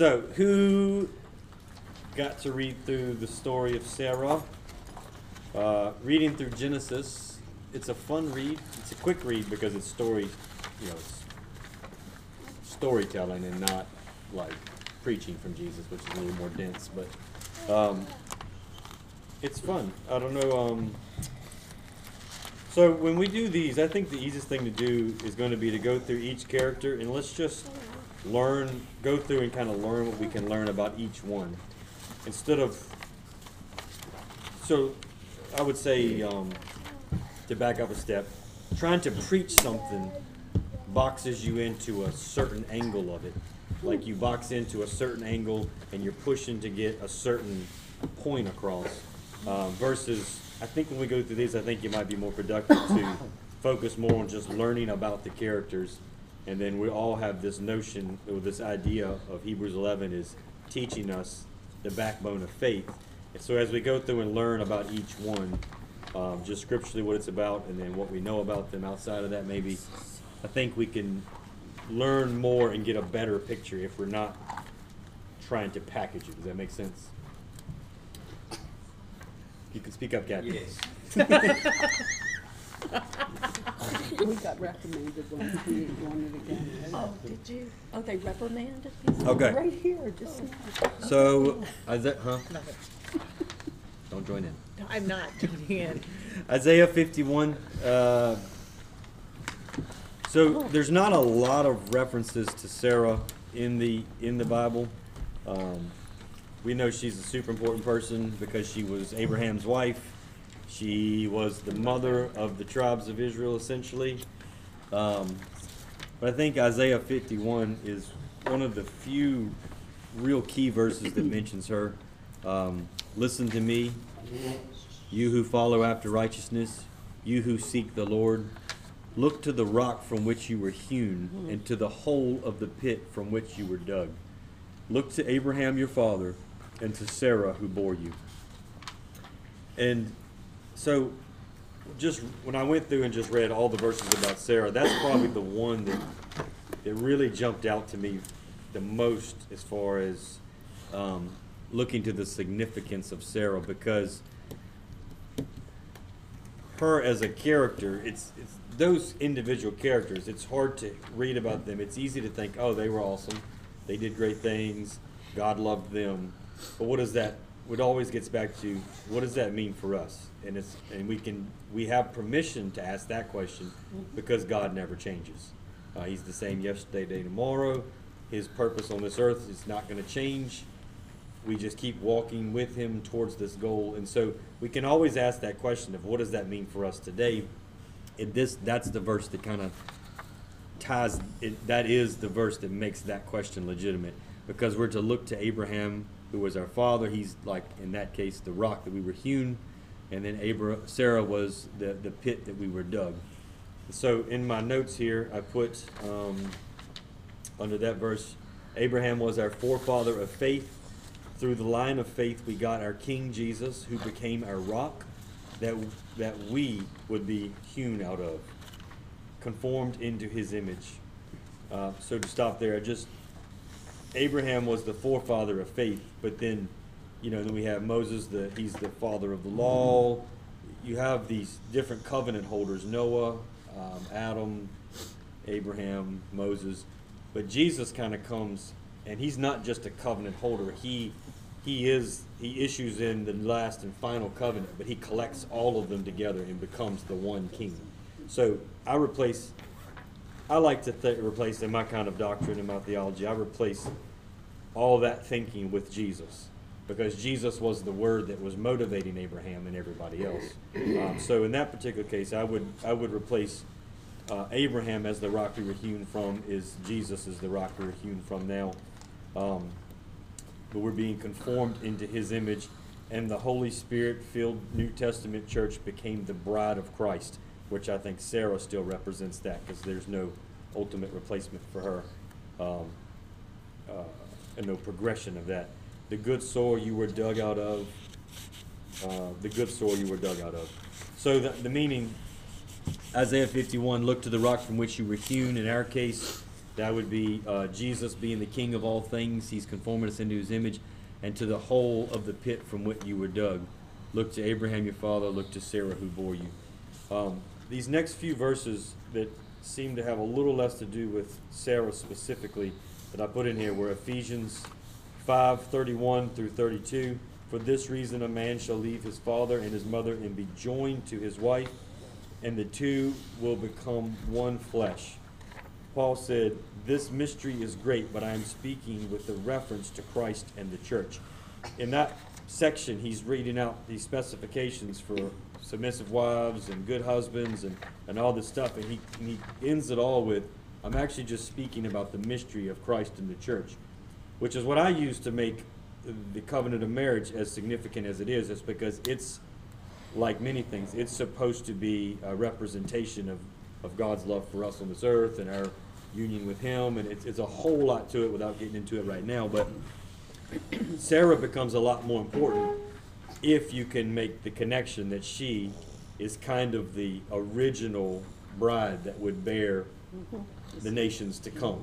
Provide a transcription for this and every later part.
So, who got to read through the story of Sarah? Uh, reading through Genesis, it's a fun read. It's a quick read because it's story, you know, storytelling and not like preaching from Jesus, which is a little more dense. But um, it's fun. I don't know. Um, so when we do these, I think the easiest thing to do is going to be to go through each character and let's just learn, go through and kind of learn what we can learn about each one, instead of. So, I would say um, to back up a step, trying to preach something boxes you into a certain angle of it. Like you box into a certain angle and you're pushing to get a certain point across. Uh, versus, I think when we go through these, I think it might be more productive to focus more on just learning about the characters. And then we all have this notion or this idea of Hebrews 11 is teaching us the backbone of faith. And so as we go through and learn about each one, um, just scripturally what it's about, and then what we know about them outside of that, maybe I think we can learn more and get a better picture if we're not trying to package it. Does that make sense? You can speak up, Kathy. We got reprimanded when we wanted again. Oh, did you? Oh, they reprimanded you? Okay. Right here, just now. So, Isaiah, huh? Don't join in. No, I'm not joining in. Isaiah 51. Uh, so there's not a lot of references to Sarah in the in the Bible. Um, we know she's a super important person because she was Abraham's wife. She was the mother of the tribes of Israel, essentially. Um, but I think Isaiah 51 is one of the few real key verses that mentions her. Um, Listen to me, you who follow after righteousness, you who seek the Lord. Look to the rock from which you were hewn, and to the hole of the pit from which you were dug. Look to Abraham your father, and to Sarah who bore you. And so, just when I went through and just read all the verses about Sarah, that's probably the one that that really jumped out to me the most as far as um, looking to the significance of Sarah because her as a character, it's it's those individual characters. It's hard to read about them. It's easy to think, oh, they were awesome, they did great things, God loved them. But what does that? It always gets back to what does that mean for us? And it's and we can we have permission to ask that question because God never changes. Uh, he's the same yesterday, today, tomorrow. His purpose on this earth is not going to change we just keep walking with him towards this goal and so we can always ask that question of what does that mean for us today and this that's the verse that kind of ties it, that is the verse that makes that question legitimate because we're to look to abraham who was our father he's like in that case the rock that we were hewn. And then Abra- sarah was the, the pit that we were dug. So in my notes here i put um, under that verse abraham was our forefather of faith. Through the line of faith, we got our King Jesus, who became our rock that, that we would be hewn out of, conformed into his image. Uh, so to stop there, I just Abraham was the forefather of faith, but then, you know, then we have Moses, the he's the father of the law. You have these different covenant holders: Noah, um, Adam, Abraham, Moses. But Jesus kind of comes, and he's not just a covenant holder. He he is he issues in the last and final covenant, but he collects all of them together and becomes the one king. So I replace. I like to th- replace in my kind of doctrine and my theology. I replace all that thinking with Jesus because Jesus was the word that was motivating Abraham and everybody else. Um, so in that particular case, I would I would replace uh, Abraham as the rock we were hewn from is Jesus is the rock we were hewn from now. Um, but we're being conformed into his image, and the Holy Spirit filled New Testament church became the bride of Christ, which I think Sarah still represents that because there's no ultimate replacement for her um, uh, and no progression of that. The good soil you were dug out of, uh, the good soil you were dug out of. So the, the meaning, Isaiah 51, look to the rock from which you were hewn. In our case, That would be uh, Jesus being the King of all things. He's conforming us into His image, and to the hole of the pit from which you were dug. Look to Abraham your father. Look to Sarah who bore you. Um, these next few verses that seem to have a little less to do with Sarah specifically that I put in here were Ephesians 5 31 through 32. For this reason, a man shall leave his father and his mother and be joined to his wife, and the two will become one flesh. Paul said, This mystery is great, but I am speaking with the reference to Christ and the church. In that section, he's reading out these specifications for submissive wives and good husbands and, and all this stuff, and he, and he ends it all with, I'm actually just speaking about the mystery of Christ and the church, which is what I use to make the covenant of marriage as significant as it is. It's because it's like many things, it's supposed to be a representation of, of God's love for us on this earth and our union with Him, and it's, it's a whole lot to it without getting into it right now. But Sarah becomes a lot more important if you can make the connection that she is kind of the original bride that would bear the nations to come.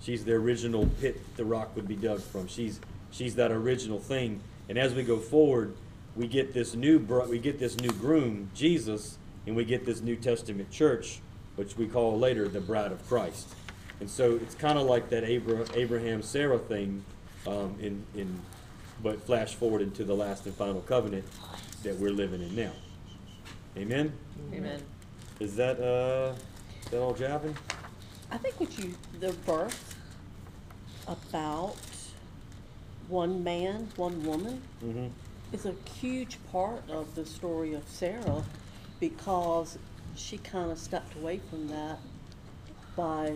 She's the original pit the rock would be dug from. She's she's that original thing. And as we go forward, we get this new br- we get this new groom, Jesus, and we get this New Testament church, which we call later the bride of Christ. And so it's kind of like that Abra- Abraham Sarah thing, um, in in but flash forward into the last and final covenant that we're living in now. Amen. Amen. Is that uh, is that all jabbing? I think what you, the birth about one man, one woman Mm-hmm. is a huge part of the story of Sarah because she kind of stepped away from that by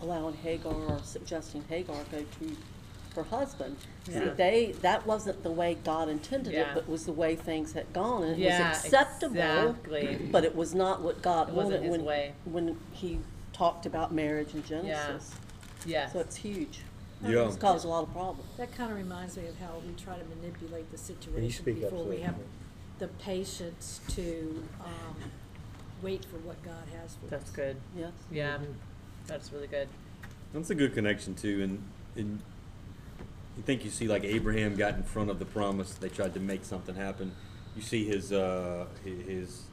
allowing Hagar or suggesting Hagar go to her husband. See, Yeah. they, that wasn't the way God intended it, Yeah. but was the way things had gone, and it Yeah, was acceptable. exactly. But it was not what God It wasn't wanted his when, way. when he talked about marriage in Genesis. Yes. So it's huge. Yeah. It's caused a lot of problems. That kind of reminds me of how we try to manipulate the situation speak up, before we please? have the patience to, um, wait for what God has for us. That's good. Yes. Yeah, that's really good. That's a good connection too, and and you think you see like Abraham got in front of the promise. They tried to make something happen. You see his uh his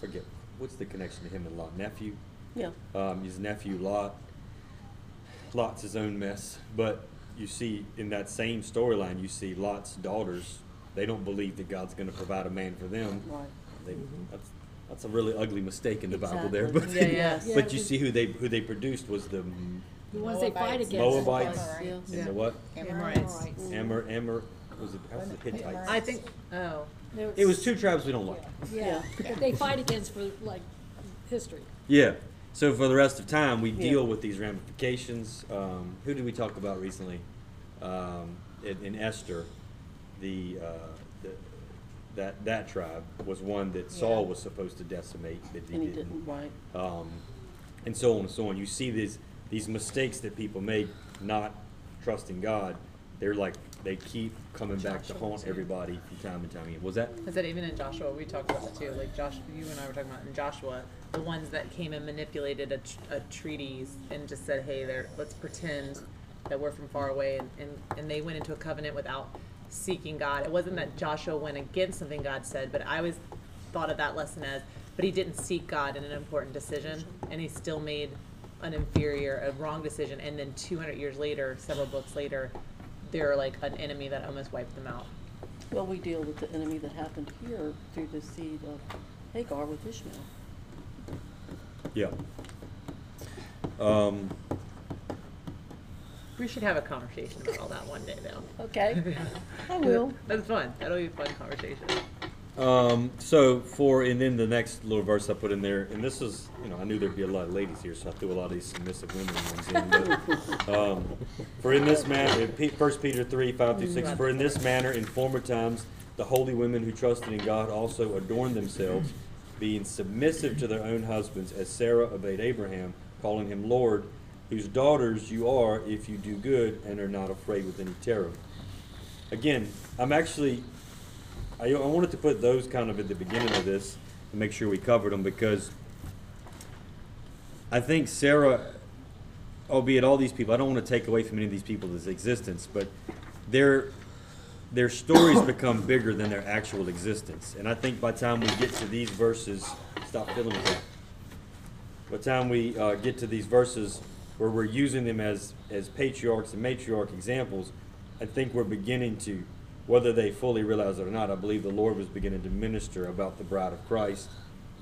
forget what's the connection to him and Lot nephew. Yeah. Um, his nephew Lot. Lot's his own mess, but you see in that same storyline, you see Lot's daughters. They don't believe that God's going to provide a man for them. Right. They, that's that's a really ugly mistake in the Bible there. But Exactly. Yeah, yeah. but you see who they who they produced was the The ones they fight Moabites. against. Moabites Yes. and the what? Amorites. Amor, Amor, was it, how's the Hittites? I think, oh, It was two tribes we don't like. Yeah, that they fight against for like history. Yeah. So for the rest of time, we deal with these ramifications. Um, who did we talk about recently? Um, in, in Esther, the, uh, the, that, that tribe was one that Saul was supposed to decimate, but he And he didn't. didn't, right. um, and so on and so on. You see these these mistakes that people make, not trusting God. They're like they keep coming back to haunt everybody from time and time again. Was that? I said even in Joshua, we talked about that too. Like Josh, you and I were talking about in Joshua, the ones that came and manipulated a, tr- a treaties and just said, "Hey, there, let's pretend that we're from far away," and, and and they went into a covenant without seeking God. It wasn't that Joshua went against something God said, but I always thought of that lesson as, but he didn't seek God in an important decision, and he still made an inferior, a wrong decision, and then 200 years later, several books later, they're like an enemy that almost wiped them out. Well, we deal with the enemy that happened here through the seed of Hagar with Ishmael. Yeah. Um, We should have a conversation about all that one day, though. Okay, I will. That's fun. That'll be a fun conversation. Um, so for and then the next little verse I put in there, and this is you know I knew there'd be a lot of ladies here, so I threw a lot of these submissive women ones in. But, um, for in this manner, First Peter three five through six. For in this manner, in former times, the holy women who trusted in God also adorned themselves, being submissive to their own husbands, as Sarah obeyed Abraham, calling him Lord, whose daughters you are if you do good and are not afraid with any terror. Again, I'm actually I, I wanted to put those kind of at the beginning of this to make sure we covered them because I think Sarah albeit all these people, I don't want to take away from any of these people's existence, but their their stories become bigger than their actual existence. And I think by the time we get to these verses, stop filling that. By the time we uh, get to these verses where we're using them as as patriarchs and matriarch examples, I think we're beginning to, whether they fully realize it or not, I believe the Lord was beginning to minister about the bride of Christ.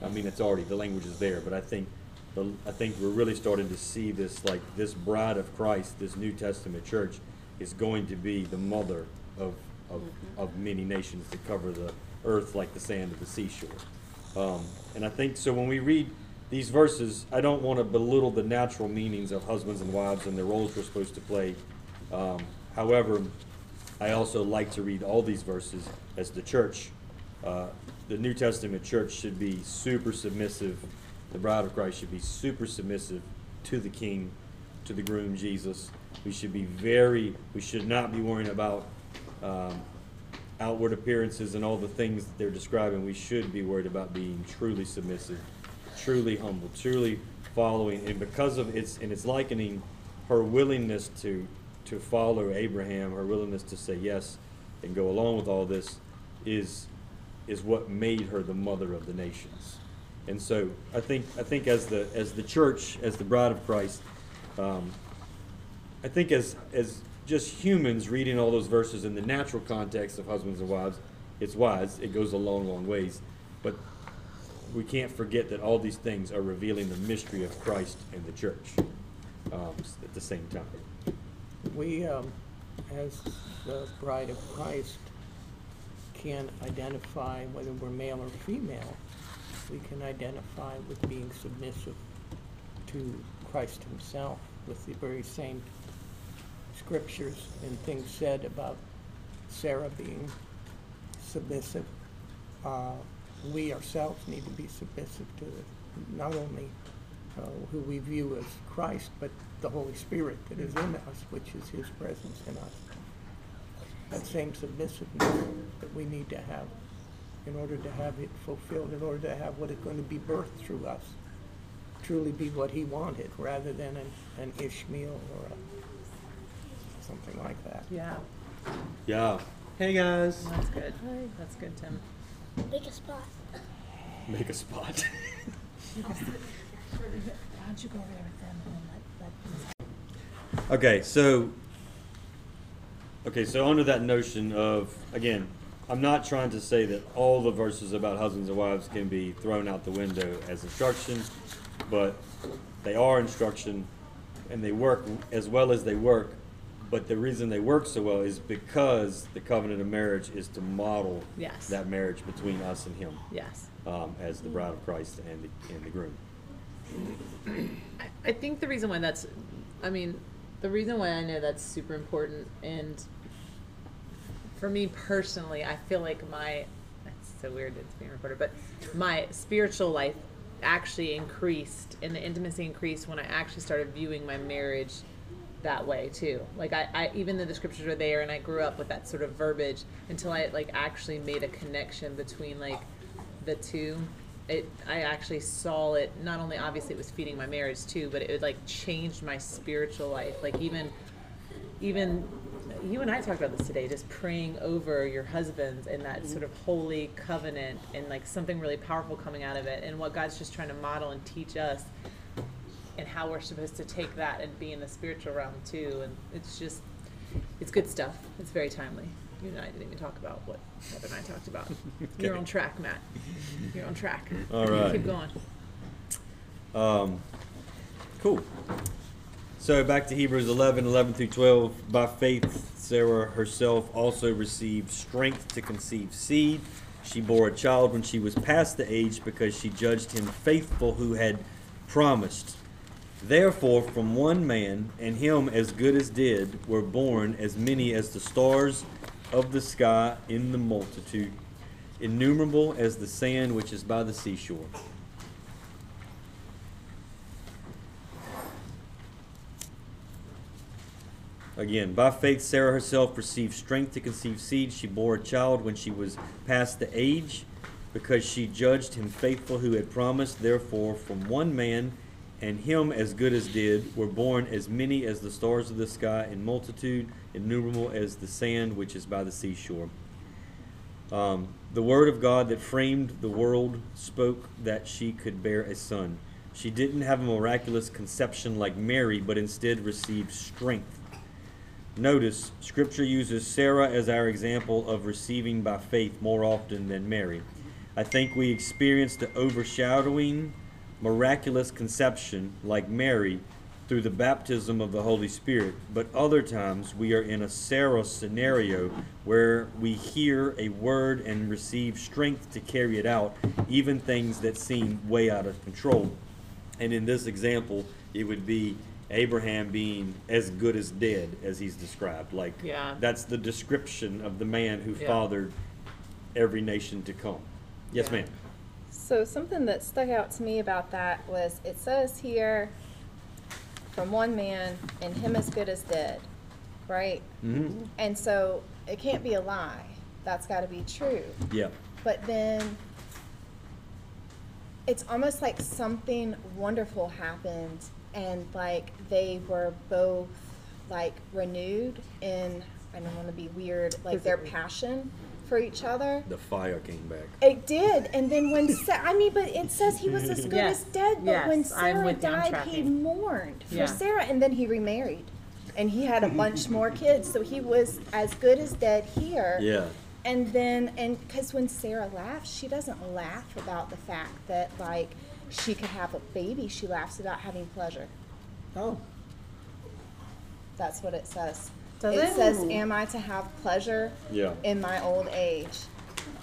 I mean, it's already the language is there, but I think the, I think we're really starting to see this like this bride of Christ, this New Testament church, is going to be the mother of of, of many nations to cover the earth like the sand of the seashore. Um, and I think so when we read these verses, I don't want to belittle the natural meanings of husbands and wives and the roles we're supposed to play. Um, however, I also like to read all these verses as the church. Uh, the New Testament church should be super submissive. The bride of Christ should be super submissive to the King, to the groom Jesus. We should be very. We should not be worrying about um, outward appearances and all the things that they're describing. We should be worried about being truly submissive, truly humble, truly following. And because of its and it's likening her willingness to to follow Abraham, her willingness to say yes and go along with all this, is is what made her the mother of the nations. And so I think I think as the as the church, as the bride of Christ, um, I think as as just humans reading all those verses in the natural context of husbands and wives, it's wise. It goes a long, long ways. But we can't forget that all these things are revealing the mystery of Christ and the church um, at the same time. We, um, as the bride of Christ, can identify whether we're male or female. We can identify with being submissive to Christ himself with the very same scriptures and things said about Sarah being submissive. Uh, we ourselves need to be submissive to not only uh, who we view as Christ, but the Holy Spirit that is in us, which is His presence in us. That same submissiveness that we need to have in order to have it fulfilled, in order to have what is going to be birthed through us, truly be what He wanted, rather than an, an Ishmael or a, something like that. Yeah, Yeah. Hey guys. that's good. Hi. That's good, Tim. Make a spot. Make a spot. Why don't you go over there with them and let, let Okay, so okay, so under that notion of again, I'm not trying to say that all the verses about husbands and wives can be thrown out the window as instruction, but they are instruction and they work as well as they work. But the reason they work so well is because the covenant of marriage is to model Yes. that marriage between us and Him Yes. um, as the bride of Christ and the, and the groom. I think the reason why that's, I mean, the reason why I know that's super important, and for me personally, I feel like my, it's so weird it's being recorded, but my spiritual life actually increased and the intimacy increased when I actually started viewing my marriage that way too. Like I, I even though the scriptures are there and I grew up with that sort of verbiage until I like actually made a connection between like the two it i actually saw it not only obviously it was feeding my marriage too but it would like changed my spiritual life. Like even even you and i talked about this today just praying over your husbands and that mm-hmm. sort of holy covenant and like something really powerful coming out of it and what god's just trying to model and teach us and how we're supposed to take that and be in the spiritual realm too. And it's just it's good stuff. It's very timely you and i didn't even talk about what heather and i talked about you're on track matt you're on track All right. keep going Um, cool. So back to Hebrews 11, 11 through 12. By faith, Sarah herself also received strength to conceive seed. She bore a child when she was past the age because she judged him faithful who had promised. Therefore, from one man, and him as good as did, were born as many as the stars of the sky in the multitude, innumerable as the sand which is by the seashore. Again, by faith, Sarah herself received strength to conceive seed. She bore a child when she was past the age, because she judged him faithful who had promised. Therefore, from one man, and him as good as did were born as many as the stars of the sky in multitude, innumerable as the sand which is by the seashore. Um, the word of God that framed the world spoke that she could bear a son. She didn't have a miraculous conception like Mary, but instead received strength. Notice, Scripture uses Sarah as our example of receiving by faith more often than Mary. I think we experience the overshadowing, miraculous conception like Mary through the baptism of the Holy Spirit, but other times we are in a Sarah scenario where we hear a word and receive strength to carry it out, even things that seem way out of control. And in this example, it would be Abraham being as good as dead, as he's described. Like, Yeah. that's the description of the man who Yeah. fathered every nation to come. Yes, Yeah. ma'am. So something that stuck out to me about that was it says here from one man and him as good as dead, right? Mm-hmm. And so it can't be a lie. That's got to be true. Yeah. But then it's almost like something wonderful happened and like they were both like renewed in I don't want to be weird, like their passion for each other. The fire came back. It did, and then when Sa- I mean, but it says he was as good Yes, as dead. But when yes, I'm Sarah with you, I'm died, he tracking. mourned Yeah. for Sarah, and then he remarried, and he had a bunch more kids. So he was as good as dead here. Yeah. And then, and because when Sarah laughs, she doesn't laugh about the fact that like she could have a baby. She laughs about having pleasure. Oh, That's what it says. Does it it? says, "Am I to have pleasure Yeah. in my old age?"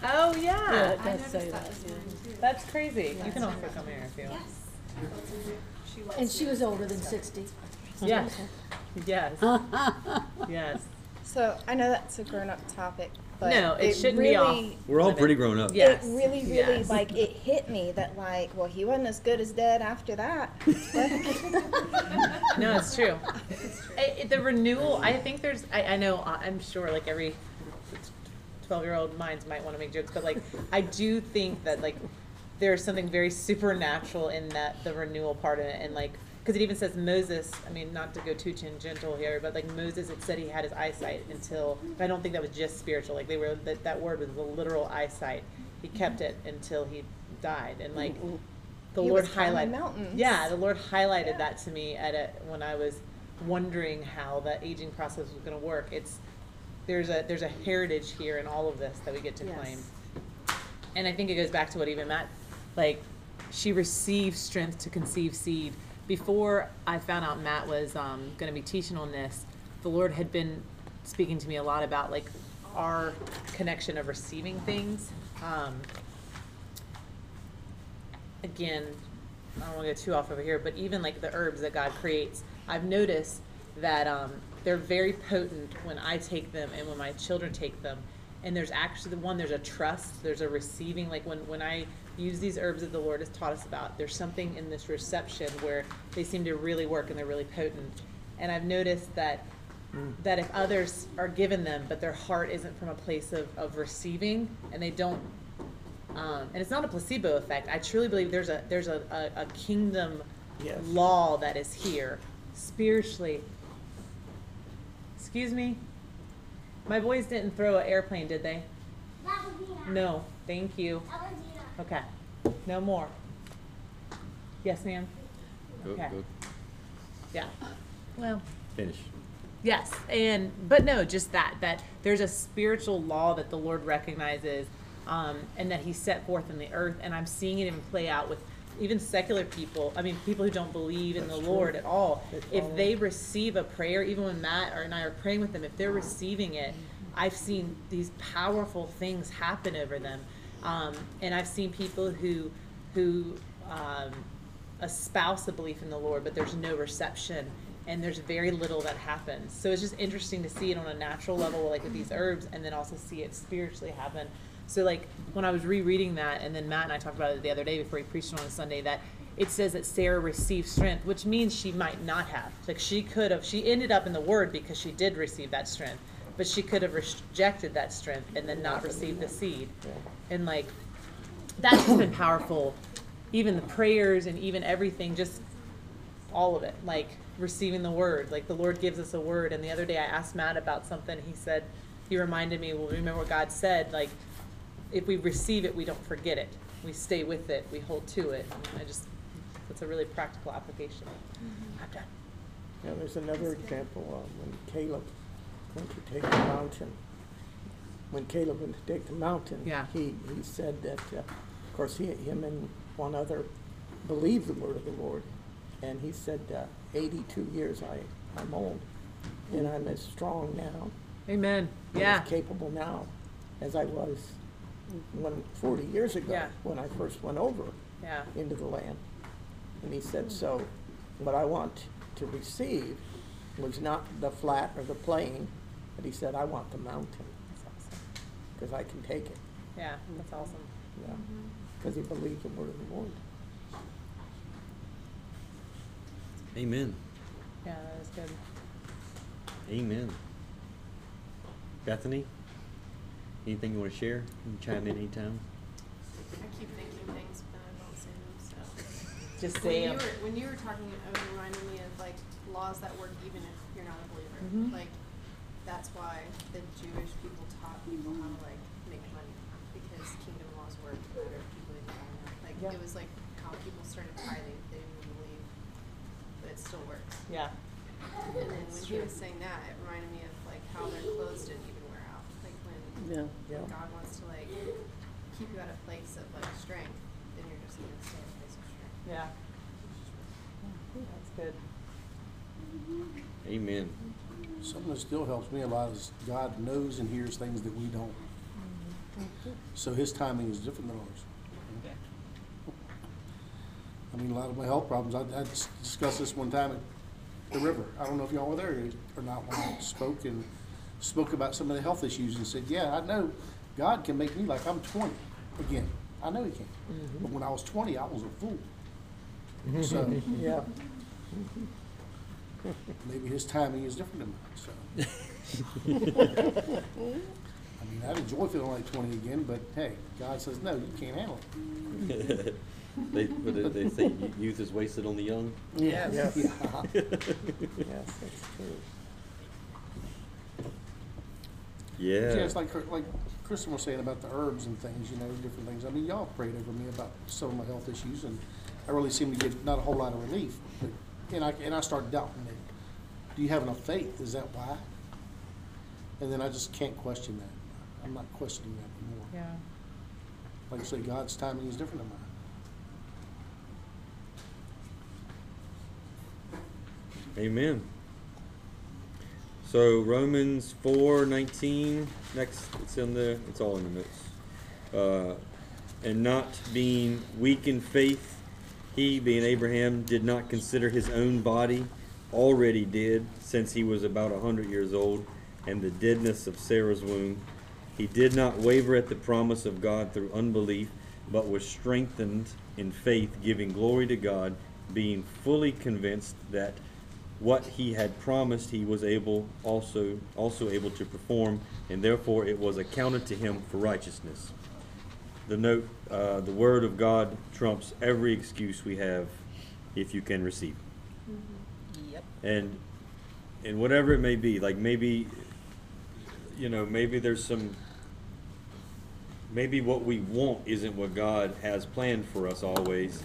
Oh Yeah, yeah, it does say that. yeah. that's crazy. You can also come here if you want. Yes. And she was older than sixty. Yes. Yes. yes. So I know that's a grown-up topic, but No, it shouldn't be off. really, We're all pretty grown up. Yeah. Yes, It really, really yes. like it hit me that like, well, he wasn't as good as dead after that. No, it's true. I- I- the renewal, I think there's, I, I know, I'm sure like every 12 year old minds might want to make jokes, but like, I do think that like there's something very supernatural in that, the renewal part of it. And like, because it even says Moses, I mean, not to go too tangential here, but like Moses, it said he had his eyesight until, I don't think that was just spiritual. Like, they were, that, that word was the literal eyesight. He kept it until he died. And like, the He Lord highlighted. mountains. Yeah, the Lord highlighted that to me at a, when I was wondering how the aging process was going to work. It's there's a there's a heritage here in all of this that we get to Yes. claim, and I think it goes back to what even Matt, like, she received strength to conceive seed. Before I found out Matt was um, going to be teaching on this, the Lord had been speaking to me a lot about like our connection of receiving things. Um, again, I don't want to go too off over here, but even like the herbs that God creates, I've noticed that um, they're very potent when I take them and when my children take them. And there's actually the one, there's a trust, there's a receiving. Like when, when I use these herbs that the Lord has taught us about, there's something in this reception where they seem to really work and they're really potent. And I've noticed that that if others are given them, but their heart isn't from a place of, of receiving and they don't um, and it's not a placebo effect. I truly believe there's a there's a, a, a kingdom Yes. law that is here spiritually. Excuse me. My boys didn't throw an airplane, did they? No. Thank you. Okay. No more. Yes, ma'am. Go, Okay. go Yeah. Well. finish. Yes, and but no, just that that there's a spiritual law that the Lord recognizes, um, and that He set forth in the earth, and I'm seeing it even play out with even secular people. I mean, people who don't believe in the Lord at all. They If follow. they receive a prayer, even when Matt or and I are praying with them, if they're receiving it, I've seen these powerful things happen over them, um, and I've seen people who who um, espouse a belief in the Lord, but there's no reception and there's very little that happens. So it's just interesting to see it on a natural level, like with these herbs, and then also see it spiritually happen. So like when I was rereading that, and then Matt and I talked about it the other day before he preached on a Sunday, that it says that Sarah received strength, which means she might not have. Like she could have, she ended up in the Word because she did receive that strength, but she could have rejected that strength and then not received the seed. And like that's just been powerful. Even the prayers and even everything, just all of it, like receiving the word. Like the Lord gives us a word. And the other day I asked Matt about something. He said, he reminded me, well, remember what God said. Like, if we receive it, we don't forget it. We stay with it. We hold to it. And I just, it's a really practical application. I'm done. Now, there's another example, uh, when Caleb went to take the mountain. When Caleb went to take the mountain. Yeah. He, he said that, uh, of course, he, him and one other believed the word of the Lord. And he said, uh, eighty-two years I, I'm old, and I'm as strong now. Amen. and Yeah. As capable now as I was when, forty years ago, Yeah. when I first went over Yeah. into the land. And he said, so what I want to receive was not the flat or the plain, but he said, I want the mountain, That's awesome. because I can take it, Yeah. That's awesome. yeah. Mm-hmm. Because he believed the word of the Lord. Amen. Yeah, that was good. Amen. Bethany, anything you want to share? You can chime in anytime. I keep thinking things, but I don't say them, so. Just When say you 'em. were, when you were talking, it reminded me of like laws that work even if you're not a believer. Mhm. Like, that's why the Jewish people taught people how to like make money, because kingdom laws work no matter if you believe it or not. Like, Yeah. it was like how people started tithing, they didn't even believe, but it still works. Yeah. And then when he was saying that, it reminded me of like how their clothes didn't even wear out. Like when Yeah. Yeah. when God wants to like keep you at a place of like strength, then you're just gonna stay at a place of strength. Yeah. That's good. Amen. Something that still helps me a lot is God knows and hears things that we don't. So his timing is different than ours. I mean, a lot of my health problems, I, I discussed this one time at the river. I don't know if y'all were there or not when I spoke and spoke about some of the health issues and said, yeah, I know God can make me like I'm twenty again. I know he can. Mm-hmm. But when I was twenty, I was a fool. So Yeah, maybe his timing is different than mine, so. I mean, I'd enjoy feeling like twenty again, but hey, God says, no, you can't handle it. they, what they say youth is wasted on the young. yes, Yeah. yes, that's true. Yeah. Yeah, it's like, like Kristen was saying about the herbs and things, you know, different things. I mean, y'all prayed over me about some of my health issues, and I really seem to get not a whole lot of relief. But, and I, and I started doubting it. Do you have enough faith? Is that why? And then I just can't question that. I'm not questioning that anymore. Yeah. Like I say, God's timing is different than mine. Amen. So Romans four nineteen. Next, it's in the. It's all in the notes. Uh, and not being weak in faith, he, being Abraham, did not consider his own body already dead, since he was about a hundred years old, and the deadness of Sarah's womb. He did not waver at the promise of God through unbelief, but was strengthened in faith, giving glory to God, being fully convinced that what he had promised he was able also also able to perform, and therefore it was accounted to him for righteousness. The note, uh, the word of God trumps every excuse we have if you can receive. it. Yep. And and whatever it may be, like maybe you know, maybe there's some maybe what we want isn't what God has planned for us always.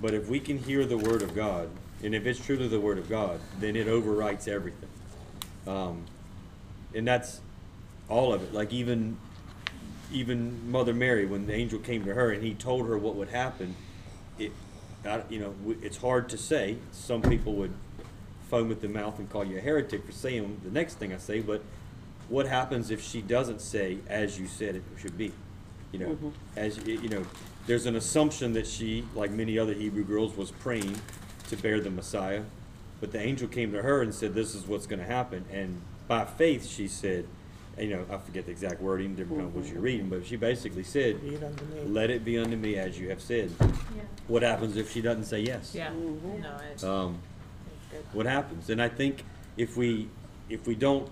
But if we can hear the word of God, and if it's truly the word of God, then it overwrites everything. Um, and that's all of it. Like even even Mother Mary, when the angel came to her and he told her what would happen, it, I, you know, it's hard to say. Some people would foam at the mouth and call you a heretic for saying the next thing I say, but what happens if she doesn't say as you said it should be? You know, as you know, there's an assumption that she, like many other Hebrew girls, was praying to bear the Messiah, but the angel came to her and said, "This is what's going to happen," and by faith she said, and, you know, I forget the exact wording, depending on what you're reading, but she basically said, it "Let it be unto me as you have said." Yeah. What happens if she doesn't say yes? Yeah. No, it's, Um, it's what happens? And I think if we if we don't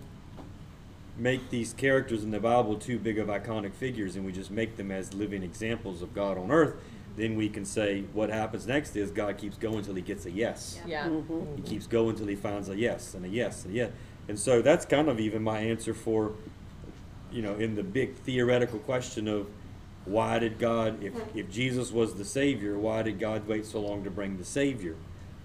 make these characters in the Bible too big of iconic figures and we just make them as living examples of God on earth, then we can say what happens next is God keeps going until he gets a yes. Yeah. Mm-hmm. He keeps going until he finds a yes and a yes and a yes. And so that's kind of even my answer for, you know, in the big theoretical question of why did God, if, if Jesus was the Savior, why did God wait so long to bring the Savior?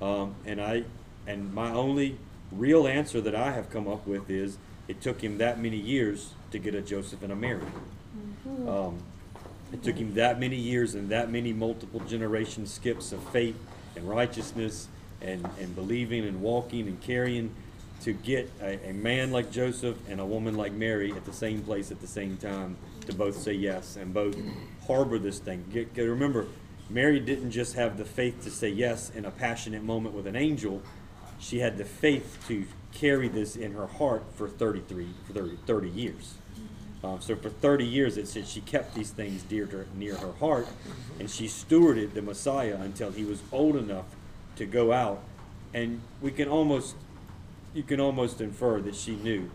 Um, and I, and my only real answer that I have come up with is it took him that many years to get a Joseph and a Mary. Um, it took him that many years and that many multiple generation skips of faith and righteousness and, and believing and walking and carrying to get a, a man like Joseph and a woman like Mary at the same place at the same time to both say yes and both harbor this thing. Get, get, remember, Mary didn't just have the faith to say yes in a passionate moment with an angel. She had the faith to carry this in her heart for 33, for 30, 30 years. Um, so for 30 years, it said she kept these things dear to near her heart, and she stewarded the Messiah until he was old enough to go out. And we can almost, you can almost infer that she knew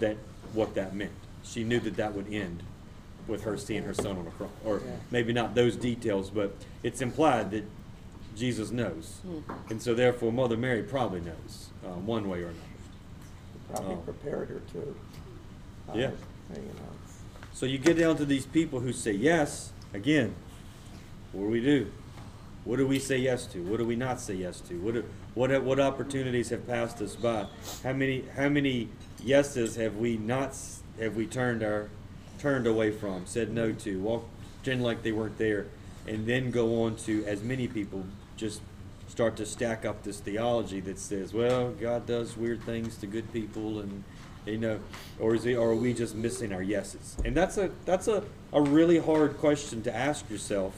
that what that meant. She knew that that would end with her seeing her son on a cross, or Yeah. maybe not those details, but it's implied that Jesus knows, and so therefore Mother Mary probably knows um, one way or another. Probably Oh. prepared her to. uh, Yeah. So you get down to these people who say yes, again, what do we do? What do we say yes to? What do we not say yes to? What, what, what opportunities have passed us by? How many, how many yeses have we not, have we turned our, turned away from, said no to, walked, pretend like they weren't there, and then go on to, as many people, just start to stack up this theology that says, well, God does weird things to good people and, you know, or is he, or are we just missing our yeses? And that's a, that's a, a really hard question to ask yourself,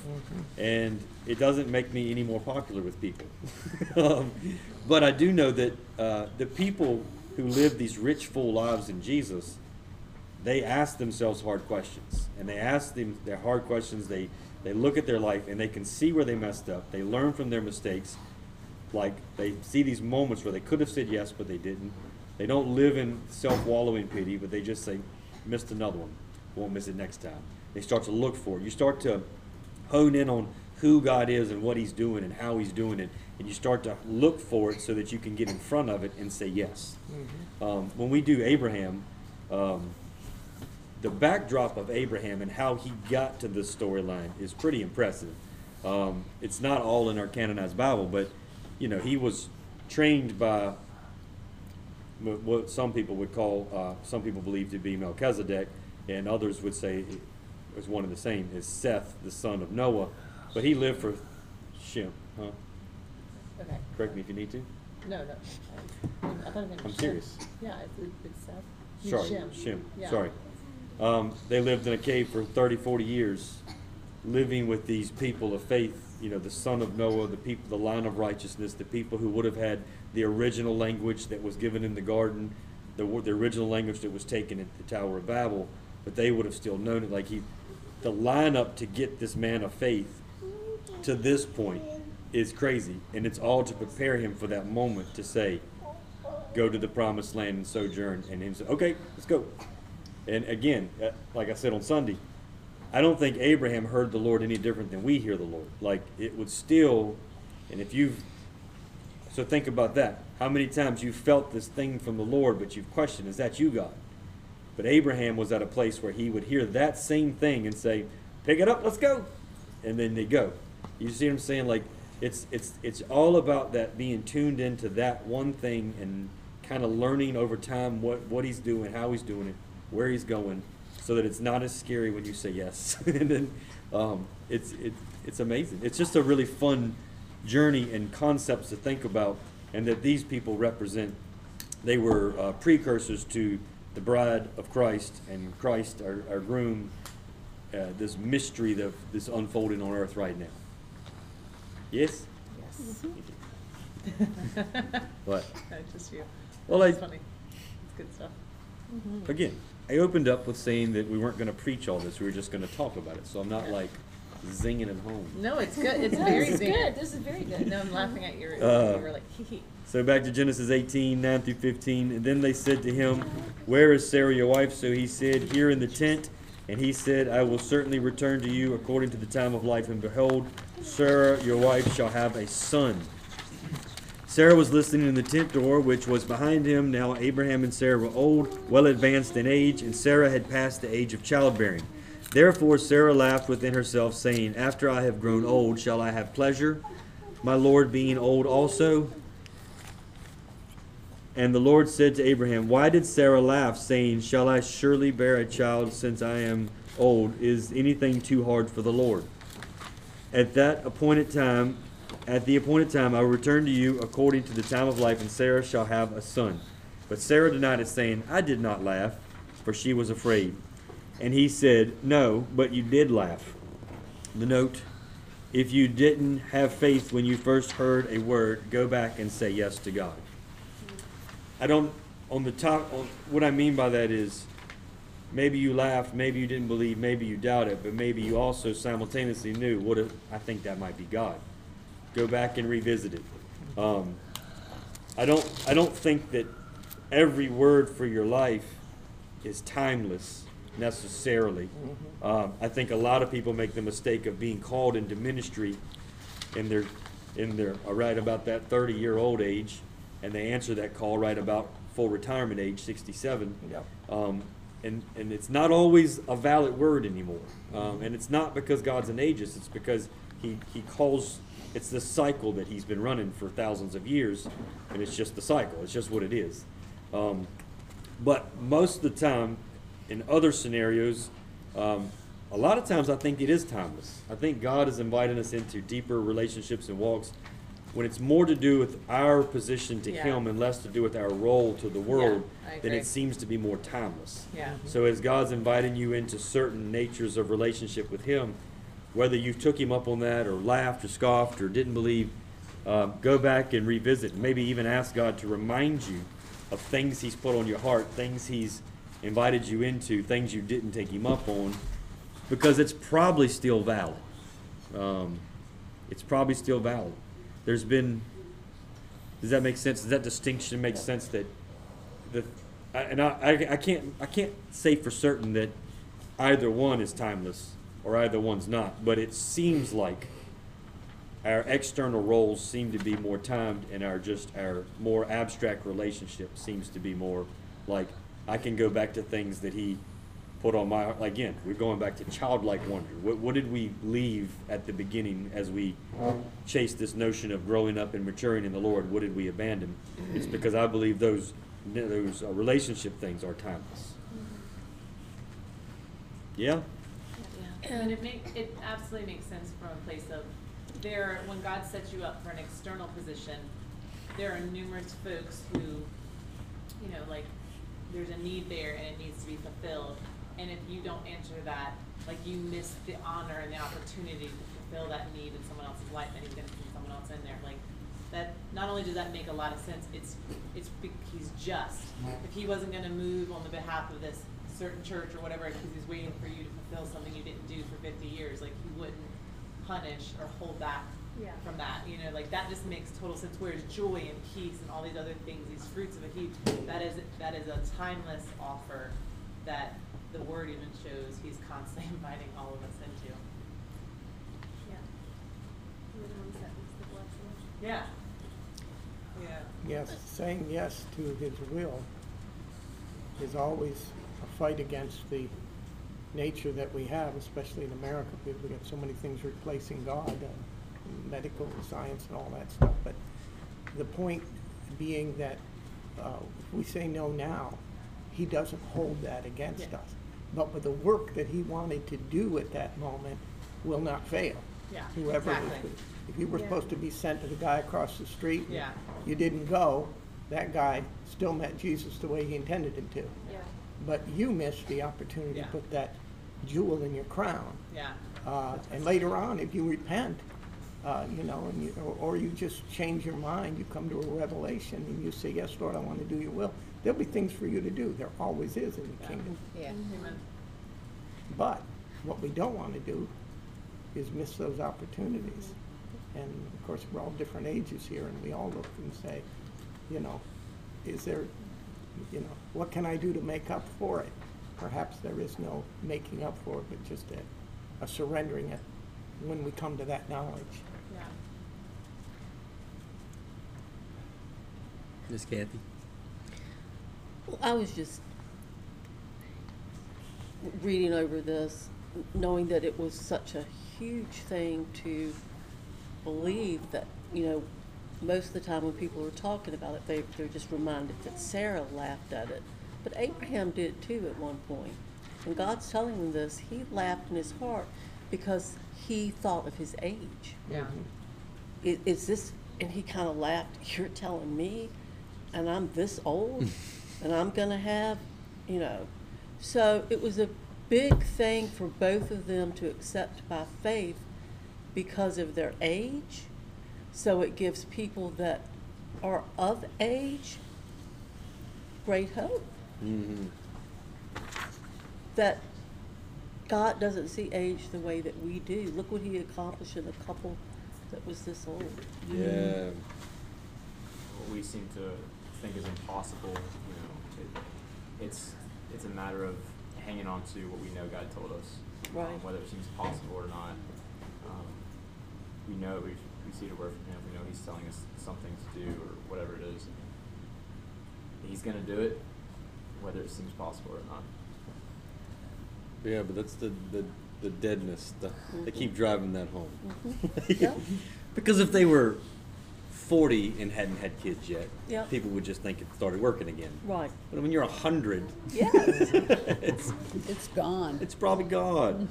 and it doesn't make me any more popular with people. um, but I do know that uh, the people who live these rich, full lives in Jesus, they ask themselves hard questions, and they ask them their hard questions. They they look at their life and they can see where they messed up. They learn from their mistakes. Like they see these moments where they could have said yes, but they didn't. They don't live in self-wallowing pity, but they just say, "Missed another one. Won't miss it next time." They start to look for it. You start to hone in on who God is and what He's doing and how He's doing it, and you start to look for it so that you can get in front of it and say yes. Um, when we do Abraham, um, the backdrop of Abraham and how he got to this storyline is pretty impressive. Um, it's not all in our canonized Bible, but you know he was trained by what some people would call, uh, some people believe to be Melchizedek, and others would say it was one and the same. Is Seth the son of Noah? But he lived for Shem. Huh? Okay. Correct me if you need to. No, no. I, I thought it meant I'm Shem. serious. Yeah, it's, it's Seth. It's Sorry, Shem. Shem. Yeah. Sorry. Um, they lived in a cave for 30, 40 years, living with these people of faith. You know, the son of Noah, the people, the line of righteousness, the people who would have had the original language that was given in the garden, the, the original language that was taken at the Tower of Babel, but they would have still known it. Like he, the lineup to get this man of faith to this point is crazy, and it's all to prepare him for that moment to say, "Go to the promised land and sojourn," and him say, "Okay, let's go." And again, uh, like I said on Sunday, I don't think Abraham heard the Lord any different than we hear the Lord. Like it would still, and if you've, so think about that. How many times you felt this thing from the Lord, but you've questioned, is that you, God? But Abraham was at a place where he would hear that same thing and say, "Pick it up, let's go," and then they go. You see what I'm saying? Like it's it's it's all about that being tuned into that one thing and kind of learning over time what what he's doing, how he's doing it, where he's going, so that it's not as scary when you say yes. and then um, it's it, it's amazing. It's just a really fun journey and concepts to think about, and that these people represent. They were uh, precursors to the bride of Christ and Christ, our, our groom. Uh, this mystery that this unfolding on earth right now. Yes. Yes. what? No, just you. Well, I- funny. It's good stuff. Again, I opened up with saying that we weren't going to preach all this. We were just going to talk about it. So I'm not like zinging it home. No, it's good. It's No, very this is zinger. good, this is very good. No, I'm laughing at your. Uh, you were like, hee hee. So back to Genesis 18, 9 through 15. And then they said to him, Where is Sarah your wife? So he said, Here in the tent. And he said, I will certainly return to you according to the time of life, and behold, Sarah your wife shall have a son. Sarah was listening in the tent door, which was behind him. Now Abraham and Sarah were old, well advanced in age, and Sarah had passed the age of childbearing. Therefore Sarah laughed within herself, saying, After I have grown old, shall I have pleasure, my Lord being old also? And the Lord said to Abraham, Why did Sarah laugh, saying, Shall I surely bear a child since I am old? Is anything too hard for the Lord? At that appointed time, at the appointed time, I will return to you according to the time of life, and Sarah shall have a son. But Sarah denied it, saying, I did not laugh, for she was afraid. And he said, No, but you did laugh. The note, if you didn't have faith when you first heard a word, go back and say yes to God. I don't, on the top, on, what I mean by that is, maybe you laughed, maybe you didn't believe, maybe you doubted, but maybe you also simultaneously knew, what if, I think that might be God. Go back and revisit it. Um, I don't, I don't think that every word for your life is timeless necessarily. Um, I think a lot of people make the mistake of being called into ministry in their, in their, uh, right about that thirty-year-old age, and they answer that call right about full retirement age, sixty-seven. Yep. Um, and, and it's not always a valid word anymore. Um, and it's not because God's an ageist, it's because he, he calls, it's the cycle that he's been running for thousands of years, and it's just the cycle, it's just what it is. Um, but most of the time, in other scenarios, um, a lot of times I think it is timeless. I think God is inviting us into deeper relationships and walks when it's more to do with our position to Yeah. Him and less to do with our role to the world, I then it seems to be more timeless. Yeah. So as God's inviting you into certain natures of relationship with Him, whether you took Him up on that or laughed or scoffed or didn't believe, um, go back and revisit. Maybe even ask God to remind you of things He's put on your heart, things He's invited you into, things you didn't take Him up on, because it's probably still valid. Um, it's probably still valid. There's been, does that make sense? Does that distinction make sense that the, and I, I, I can't, I can't say for certain that either one is timeless or either one's not, but it seems like our external roles seem to be more timed and our just, our more abstract relationship seems to be more like, I can go back to things that he put on my, heart. again, we're going back to childlike wonder. What, what did we leave at the beginning as we chased this notion of growing up and maturing in the Lord? What did we abandon? It's because I believe those, those uh, relationship things are timeless. Yeah? And it make, it absolutely makes sense from a place of, there, when God sets you up for an external position, there are numerous folks who, you know, like, there's a need there and it needs to be fulfilled. And if you don't answer that, like, you miss the honor and the opportunity to fulfill that need in someone else's life, and he's gonna put someone else in there, like, that, not only does that make a lot of sense, it's, it's, he's just. If he wasn't gonna move on the behalf of this certain church or whatever, because he's waiting for you to fulfill something you didn't do for fifty years, like, he wouldn't punish or hold back Yeah. from that, you know, like, that just makes total sense, whereas joy and peace and all these other things, these fruits of a heap, that is, that is a timeless offer that the word even shows he's constantly inviting all of us into. Yeah. You're the ones that makes the. Yeah. Yeah. Yes, saying yes to his will is always a fight against the nature that we have, especially in America. We- We've so many things replacing God, uh, medical science and all that stuff. But the point being that uh, if we say no now, he doesn't hold that against Yeah. us. But with the work that he wanted to do at that moment will not fail. Yeah, Whoever, was- exactly. if you were Yeah. supposed to be sent to the guy across the street, and Yeah. you didn't go, that guy still met Jesus the way he intended him to. Yeah. But you missed the opportunity to Yeah. put that jewel in your crown. Yeah. Uh, and later on, if you repent, uh, you know, and you, or, or you just change your mind, you come to a revelation and you say, yes, Lord, I want to do your will. There'll be things for you to do. There always is in the Yeah. kingdom. Yeah. Amen. But what we don't want to do is miss those opportunities. And of course, we're all different ages here, and we all look and say, you know, is there, you know, what can I do to make up for it? perhaps there is no making up for it, but just a, a surrendering it when we come to that knowledge. Yeah. Miss Kathy? Well, I was just reading over this, knowing that it was such a huge thing to believe that, you know, most of the time when people are talking about it, they, they're just reminded that Sarah laughed at it. But Abraham did too at one point. When God's telling him this, he laughed in his heart because he thought of his age. Yeah. is, is this, and he kind of laughed, you're telling me, and I'm this old, and I'm gonna have, you know. So it was a big thing for both of them to accept by faith because of their age. So it gives people that are of age great hope Mm-hmm. that God doesn't see age the way that we do. Look what he accomplished in a couple that was this old. Yeah. what we seem to think is impossible, you know, it, it's it's a matter of hanging on to what we know God told us, um, whether it seems possible or not. Um, we know we we see the word from Him. We know He's telling us something to do or whatever it is. He's gonna do it, whether it seems possible or not. Yeah, but that's the, the, the deadness. The, They keep driving that home. Mhm. Yep. because if they were 40 and hadn't had kids yet, Yep. people would just think it started working again. Right. But when you're 100, Yes. it's, It's gone. it's probably gone.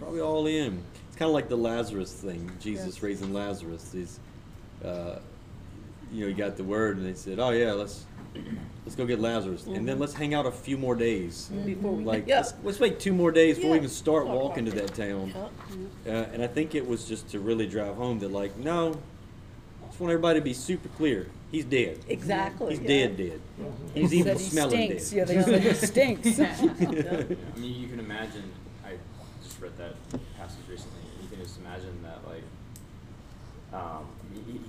probably all in. It's kind of like the Lazarus thing. Jesus Yes. raising Lazarus. These, uh, you know, you got the word, and they said, "Oh yeah, let's let's go get Lazarus, and then Mhm. let's hang out a few more days. Before we, Like yeah. let's, let's wait two more days before we Yeah. even start Start walking to that town." Yep. Uh, and I think it was just to really drive home that, like, no, just want everybody to be super clear. He's dead. Exactly. He's yeah. dead, dead. He's They even said he smelling stinks. dead. Yeah, they said he stinks. Yeah. I mean, you can imagine. I just read that passage recently. You can just imagine that, like, um,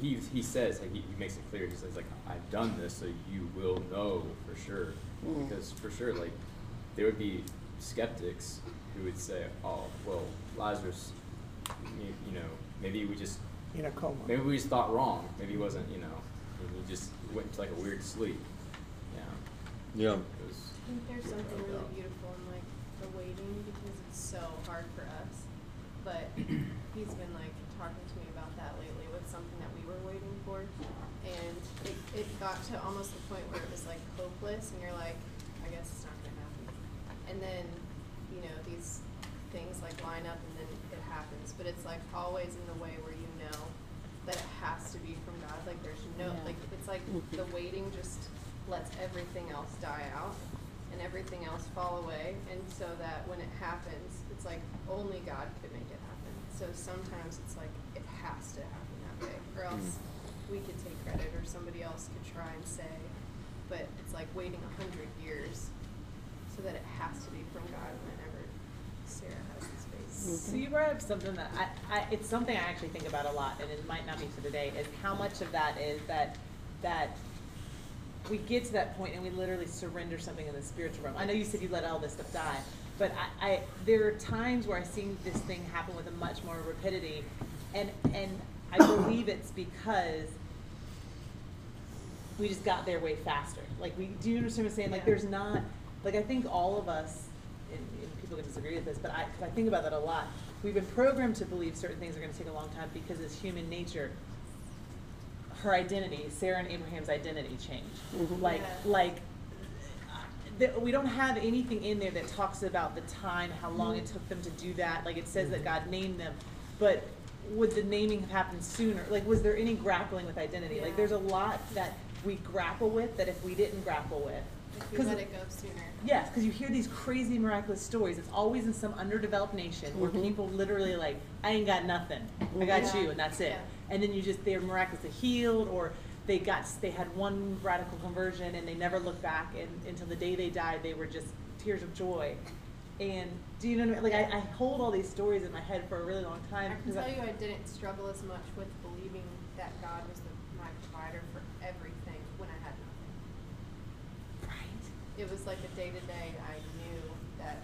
he, he he says like he, he makes it clear. He says like I've done this so you will know for sure, Mm. because for sure like there would be skeptics who would say, oh well, Lazarus, you, you know, maybe we just in a coma. maybe we just thought wrong. Maybe he wasn't, you know, he just went into like a weird sleep. Yeah, Yeah. it was. I think there's something really beautiful in like the waiting because it's so hard for us. But he's been like talking to me about that lately with something that we were waiting for. And it, it got to almost the point where it was like hopeless and you're like, I guess it's not gonna happen. And then, you know, these things like line up and then it happens. But it's like always in the way where you know that it has to be from God. Like there's no Yeah. like it's like the waiting just lets everything else die out and everything else fall away and so that when it happens it's like only god could make it happen so sometimes it's like it has to happen that way or else mm. we could take credit or somebody else could try and say but it's like waiting a hundred years so that it has to be from god whenever sarah has this face So you brought up something that I, I, it's something I actually think about a lot, and it might not be for today, is how much of that is that, that we get to that point and we literally surrender something in the spiritual realm. I know you said you let all this stuff die, but I, I, there are times where I see this thing happen with a much more rapidity, and, and I believe it's because we just got there way faster. Like we, do you understand what I'm saying? Like there's not, like I think all of us, and, and people can disagree with this, but I, 'cause I think about that a lot. We've been programmed to believe certain things are going to take a long time because it's human nature. Her identity, Sarah and Abraham's identity changed. Mhm. Like, Yeah. like, uh, that we don't have anything in there that talks about the time, how long it took them to do that. Like it says that God named them, but would the naming have happened sooner? Like, was there any grappling with identity? Like, there's a lot that we grapple with that if we didn't grapple with, if we 'Cause let it- it go sooner Yes, because you hear these crazy miraculous stories. It's always in some underdeveloped nation where Mhm. people literally like, I ain't got nothing. I got Yeah. you, and that's it. Yeah. And then you just they're miraculously healed, or they got they had one radical conversion and they never looked back, and until the day they died, they were just tears of joy. And do you know what I mean? Like I, I hold all these stories in my head for a really long time. I time. can 'cause tell you I didn't struggle as much with believing that God was the, my provider for everything when I had nothing. right. It was like a day to day, I knew that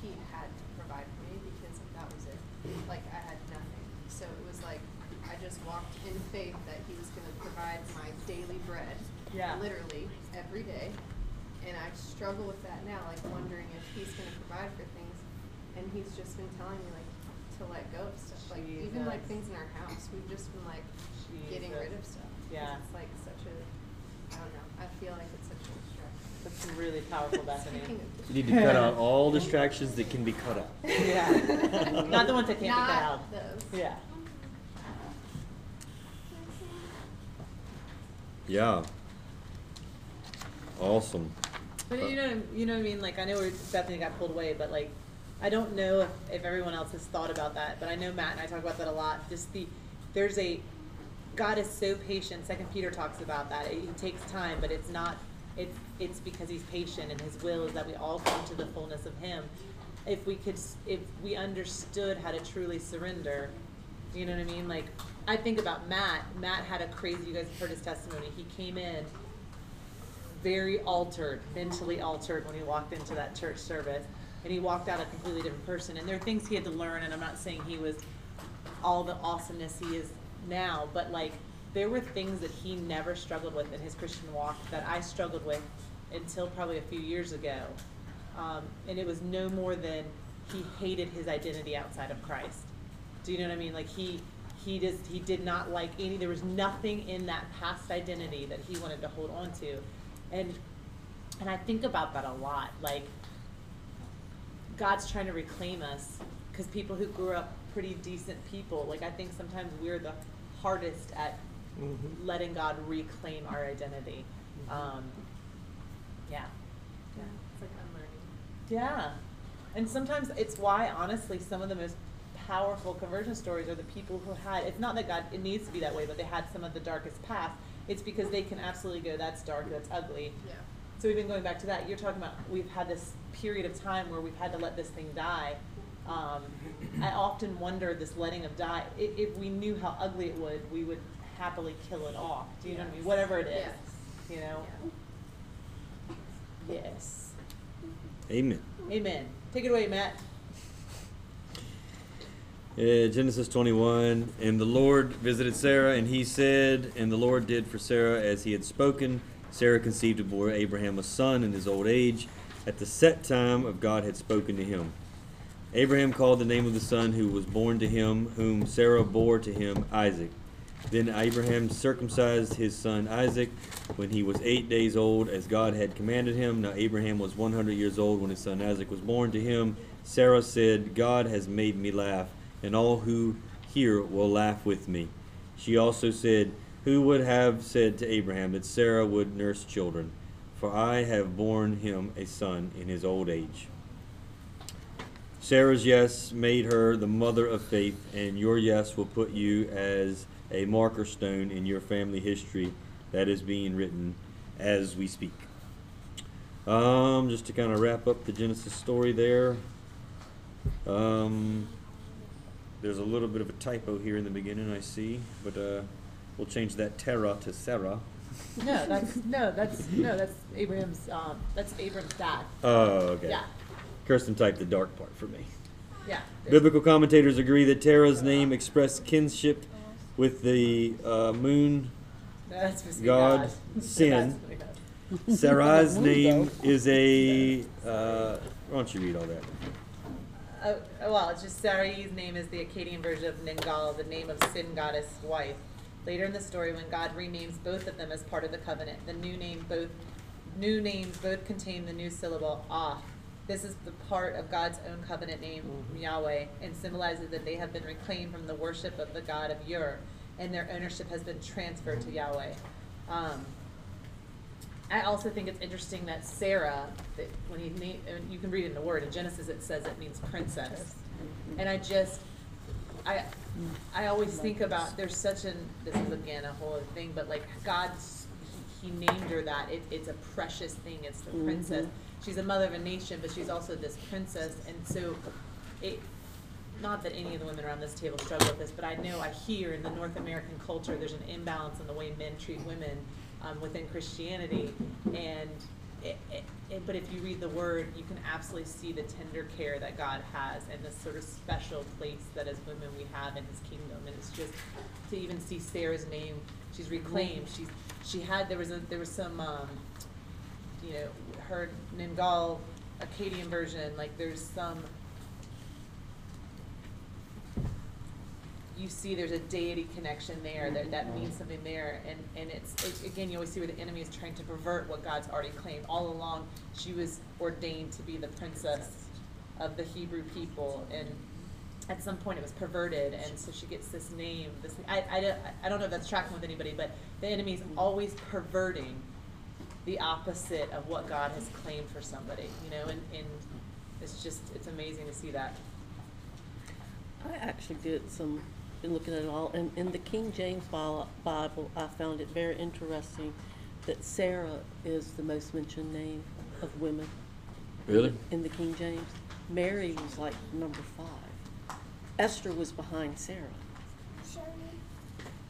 he had to provide for me because that was it. Like I had nothing. So it was like I just walked in faith that he was gonna provide my daily bread. Yeah. Literally every day. And I struggle with that now, like wondering if he's gonna provide for things. And he's just been telling me like to let go of stuff. Like even like things in our house. We've just been like getting rid of stuff. Yeah. It's like such a I don't know. I feel like it's such a distraction. That's really powerful, Bethany. Speaking of You need to cut out all distractions that can be cut out. Yeah. Not the ones that can't be cut out. Not those. Yeah. Yeah. Awesome. But you know, you know what I mean. Like I know where Bethany got pulled away, but like I don't know if, if everyone else has thought about that. But I know Matt and I talk about that a lot. Just the there's a God is so patient. Second Peter talks about that. It, it takes time, but it's not. It's it's because He's patient, and His will is that we all come to the fullness of Him. If we could, if we understood how to truly surrender, you know what I mean? Like I think about Matt. Matt had a crazy. You guys have heard his testimony. He came in very altered, mentally altered when he walked into that church service. And he walked out a completely different person. And there are things he had to learn, and I'm not saying he was all the awesomeness he is now, but like there were things that he never struggled with in his Christian walk that I struggled with until probably a few years ago. Um, and it was no more than he hated his identity outside of Christ. Do you know what I mean? Like he he just he did not like any there was nothing in that past identity that he wanted to hold on to. And and I think about that a lot. Like God's trying to reclaim us because people who grew up pretty decent people, like I think sometimes we're the hardest at Mhm. letting God reclaim our identity. Um, yeah. Yeah, it's like unlearning. Yeah. And sometimes it's why, honestly, some of the most powerful conversion stories are the people who had, it's not that God, it needs to be that way, but they had some of the darkest past. It's because they can absolutely go, that's dark, that's ugly. Yeah. So even going back to that, you're talking about we've had this period of time where we've had to let this thing die. Um, I often wonder this letting of die. If, if we knew how ugly it would, we would happily kill it off. Do you know what I mean? Whatever it is, Yes. you know. Yes. Amen. Amen. Take it away, Matt. Uh, Genesis 21. And the Lord visited Sarah, and he said, And the Lord did for Sarah as he had spoken. Sarah conceived and bore Abraham a son in his old age, at the set time of God had spoken to him. Abraham called the name of the son who was born to him, whom Sarah bore to him, Isaac. Then Abraham circumcised his son Isaac when he was eight days old, as God had commanded him. Now Abraham was 100 years old when his son Isaac was born to him. Sarah said, God has made me laugh, and all who hear will laugh with me. She also said, Who would have said to Abraham that Sarah would nurse children? For I have borne him a son in his old age. Sarah's yes made her the mother of faith, and your yes will put you as a marker stone in your family history that is being written as we speak. Um, just to kind of wrap up the Genesis story there. Um, there's a little bit of a typo here in the beginning, I see, but uh, we'll change that Terah to Sarah. No, that's no, that's no, that's Abraham's. Um, that's Abraham's dad. Oh, okay. Yeah, Kirsten typed the dark part for me. yeah. Biblical commentators agree that Terah's name expressed kinship with the uh, moon that's supposed to be God, sin. That's supposed to be Sarai's name is a. Uh, why don't you read all that? Oh, oh, well, it's just Sarai's name is the Akkadian version of Ningal, the name of Sin goddess wife. Later in the story, when God renames both of them as part of the covenant, the new name both new names both contain the new syllable Ah. This is the part of God's own covenant name, mm-hmm. Yahweh, and symbolizes that they have been reclaimed from the worship of the God of Ur, and their ownership has been transferred to mm-hmm. Yahweh. Um, I also think it's interesting that Sarah, that when he na- you can read it in the word in Genesis, it says it means princess, and I just, I, I always mm. think about there's such an this is again a whole other thing, but like God's, he, he named her that. It, it's a precious thing. It's the mm-hmm. princess. She's a mother of a nation, but she's also this princess, and so it. Not that any of the women around this table struggle with this, but I know I hear in the North American culture there's an imbalance in the way men treat women um, within Christianity, and it, it, it, but if you read the word, you can absolutely see the tender care that God has and the sort of special place that as women we have in His kingdom. And it's just to even see Sarah's name, she's reclaimed. She's she had there was a there was some um, you know her Ningal Akkadian version like there's some you see there's a deity connection there that, that means something there and, and it's it, again you always see where the enemy is trying to pervert what god's already claimed. All along she was ordained to be the princess of the hebrew people and at some point it was perverted and so she gets this name this i, I, don't, I don't know if that's tracking with anybody but the enemy is always perverting the opposite of what god has claimed for somebody you know and, and it's just it's amazing to see that I actually did some, been looking at it all, and in the King James Bible, I found it very interesting that Sarah is the most mentioned name of women. Really? In the King James. Mary was like number five. Esther was behind Sarah.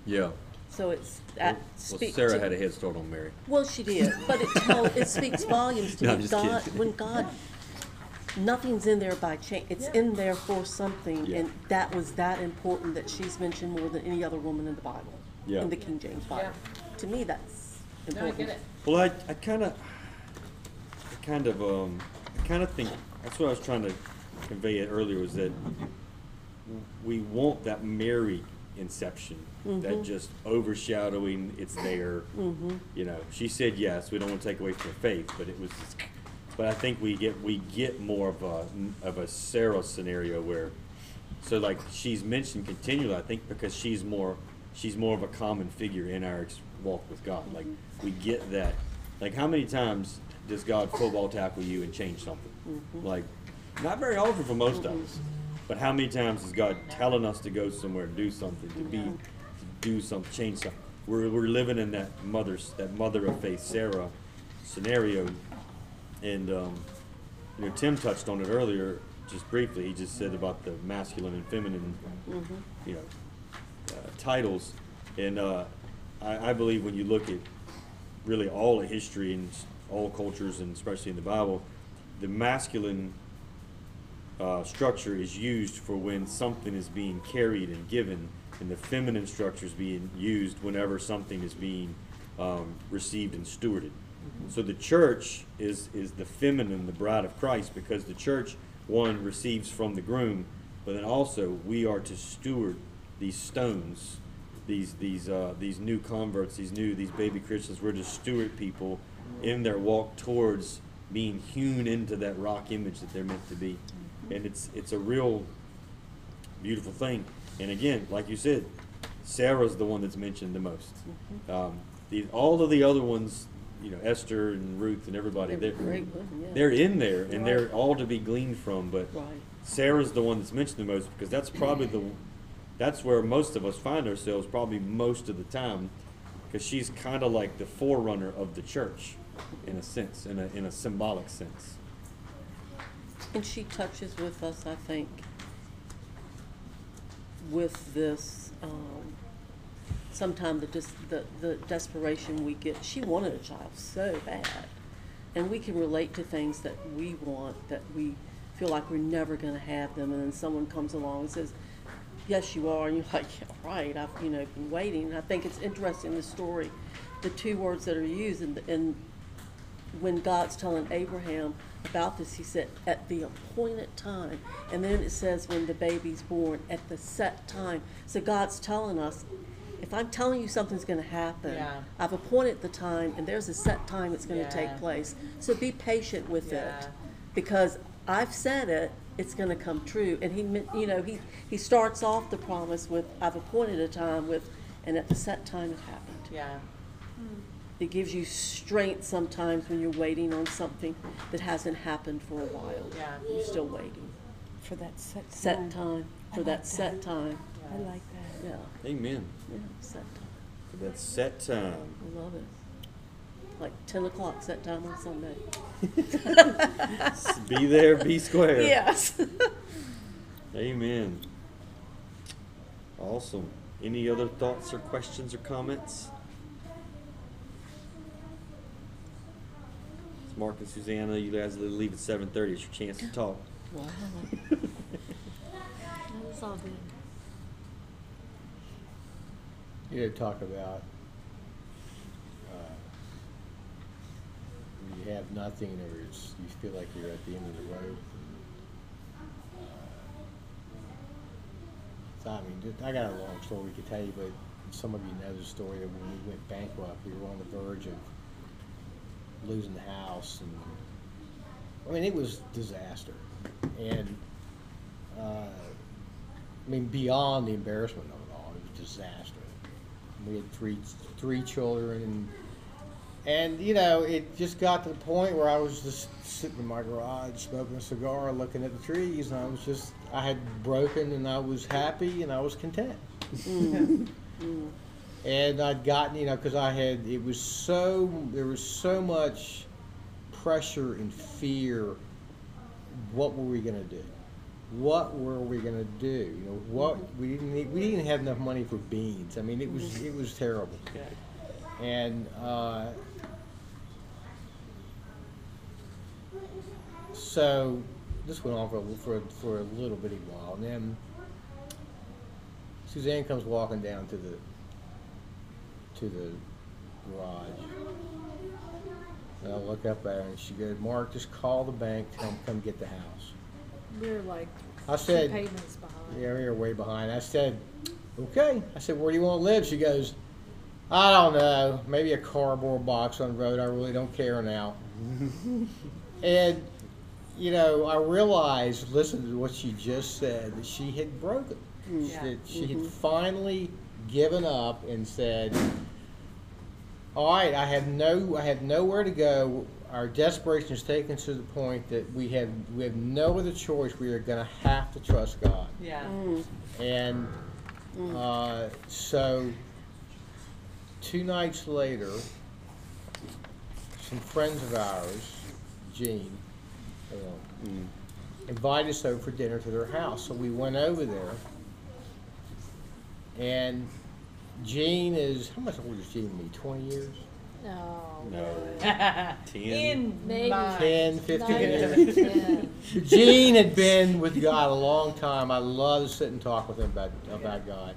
Yeah. So it's, that Well, speaks Sarah to- had a head start on Mary. Well, she did, but it tell, it speaks volumes to No, me. I'm just God, kidding. when God, nothing's in there by chance. It's in there for something, Yeah. and that was that important that she's mentioned more than any other woman in the Bible, Yeah. in the King James Bible. To me, that's no i important. get it Well, I, I kind of, I kind of, um, I kind of think that's what I was trying to convey it earlier was that we want that Mary inception, that mm-hmm. just overshadowing. It's there. Mm-hmm. You know, she said yes. We don't want to take away from her faith, but it was. But I think we get we get more of a of a Sarah scenario where, so like she's mentioned continually. I think because she's more she's more of a common figure in our walk with God. Like mm-hmm. we get that. Like how many times does God football tackle you and change something? Like not very often for most of us. But how many times is God telling us to go somewhere do something, to be, to do something, change something? We're, we're living in that mother's, that mother of faith, Sarah scenario. And, um, you know, Tim touched on it earlier, just briefly. He just said about the masculine and feminine, you know, uh, titles. And uh, I, I believe when you look at really all of history and all cultures, and especially in the Bible, the masculine uh, structure is used for when something is being carried and given, and the feminine structure is being used whenever something is being um, received and stewarded. So the church is is the feminine, the bride of Christ, because the church one receives from the groom, but then also we are to steward these stones, these these uh, these new converts, these new these baby Christians. We're to steward people in their walk towards being hewn into that rock image that they're meant to be, and it's it's a real beautiful thing. And again, like you said, Sarah's the one that's mentioned the most. Um, the, all of the other ones, you know, Esther and Ruth and everybody, They're they're, great yeah. they're in there and they're all to be gleaned from. But Right. Sarah's the one that's mentioned the most because that's probably the, that's where most of us find ourselves probably most of the time, because she's kind of like the forerunner of the church, in a sense, in a in a symbolic sense. And she touches with us, I think, with this, um, sometime the, dis- the, the desperation we get. She wanted a child so bad. And we can relate to things that we want, that we feel like we're never gonna have them, and then someone comes along and says, yes, you are, and you're like, yeah, right, I've, you know, been waiting. And I think it's interesting, the story, the two words that are used, and, and when God's telling Abraham about this, he said, at the appointed time. And then it says, when the baby's born, at the set time. So God's telling us, if I'm telling you something's going to happen, Yeah. I've appointed the time, and there's a set time it's going to Yeah. take place. So be patient with Yeah. it. Because I've said it, it's going to come true. And he, meant- you know, he, he starts off the promise with, I've appointed a time with, and at the set time it happened. yeah It gives you strength sometimes when you're waiting on something that hasn't happened for a while. Yeah. You're still waiting. For that set time. Set time, I for like that set that. time. I like that. Yeah, Amen. yeah, set time. For that set time. I love it. Like ten o'clock set time on Sunday. be there, be square. Yes. Amen. Awesome. Any other thoughts or questions or comments? Mark and Susanna, you guys leave at seven thirty. It's your chance to talk. Wow. That's all good. You know, talk about, uh, you have nothing or it's, you feel like you're at the end of the road. Uh, So, I mean, I got a long story we could tell you, but some of you know the story of when we went bankrupt, we were on the verge of losing the house and, I mean, it was disaster. And, uh, I mean, beyond the embarrassment of it all, it was disaster. We had three three children, and and you know, it just got to the point where I was just sitting in my garage smoking a cigar, looking at the trees, and I was just I had broken, and I was happy, and I was content. And I'd gotten, you know, because I had, it was so, there was so much pressure and fear. What were we gonna do? What were we gonna do? You know, what, we didn't, need- we didn't have enough money for beans. I mean, it was, it was terrible. And, uh, so, this went on for, a- for, for a little bitty while, and then Suzanne comes walking down to the, to the garage. And I look up at her and she goes, Mark, just call the bank, tell them come get the house. We're like I two said, payments behind. yeah, we were way behind. I said, okay. I said, where do you want to live? She goes, I don't know, maybe a cardboard box on the road. I really don't care now. and, you know, I realized, listen to what she just said, that she had broken. Mm. Yeah. That she had mm-hmm. finally given up and said, all right, I have no, I have nowhere to go. Our desperation is taken to the point that we have, we have no other choice. We are going to have to trust God. Yeah. And uh, so, two nights later, some friends of ours, Gene, uh, invited us over for dinner to their house. So we went over there, and Gene is how much older is Gene than me? Twenty years? No. No. In Ten. Maybe. my- 10, 15 Not years. even 10. Gene had been with God a long time. I love to sit and talk with him about, about God.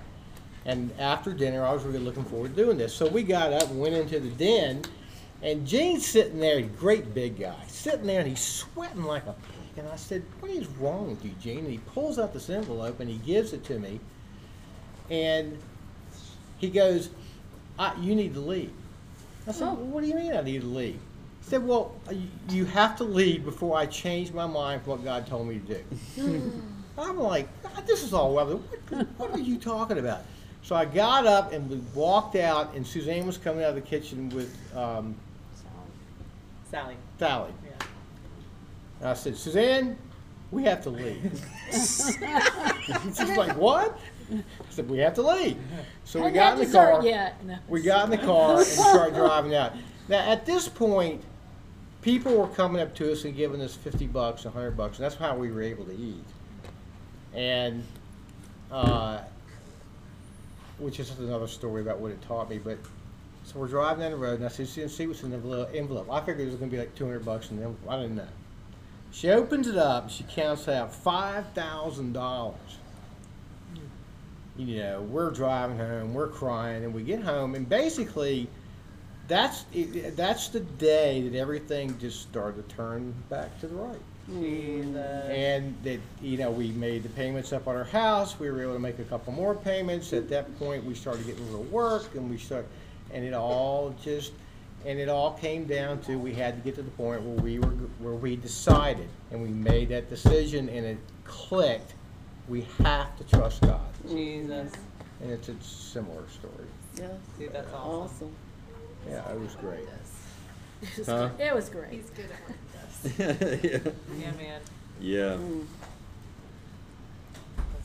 And after dinner, I was really looking forward to doing this. So we got up and went into the den, and Gene's sitting there, a great big guy, sitting there, and he's sweating like a pig. And I said, What is wrong with you, Gene? And he pulls out this envelope and he gives it to me. And he goes, I, You need to leave. I said, well, What do you mean I need to leave? He said, Well, you- you have to leave before I change my mind from what God told me to do. I'm like, God, this is all well. What, what are you talking about? So I got up and we walked out, and Suzanne was coming out of the kitchen with um, Sally. Sally. Yeah. And I said, Suzanne, we have to leave. She's like, what? I said, we have to leave. So we got in the car. yet. No. We got in the car and started driving out. Now, at this point, people were coming up to us and giving us 50 bucks, 100 bucks, and that's how we were able to eat. And, uh, which is another story about what it taught me. But so we're driving down the road, and I said, "See, see what's in the little envelope. I figured it was going to be like 200 bucks, and then I didn't know. She opens it up, and she counts out five thousand dollars. You know, we're driving home, we're crying, and we get home, and basically, that's that's the day that everything just started to turn back to the right. And that, you know, we made the payments up on our house, we were able to make a couple more payments, at that point, we started getting a little work, and we start, and it all just, and it all came down to, we had to get to the point where we were, where we decided, and we made that decision, and it clicked, we have to trust God. Jesus. And it's a similar story. Yeah, Dude, that's awesome. awesome. Yeah, it was great. It was, Huh? it was great. He's good at what he does. yeah. Yeah, man. Yeah.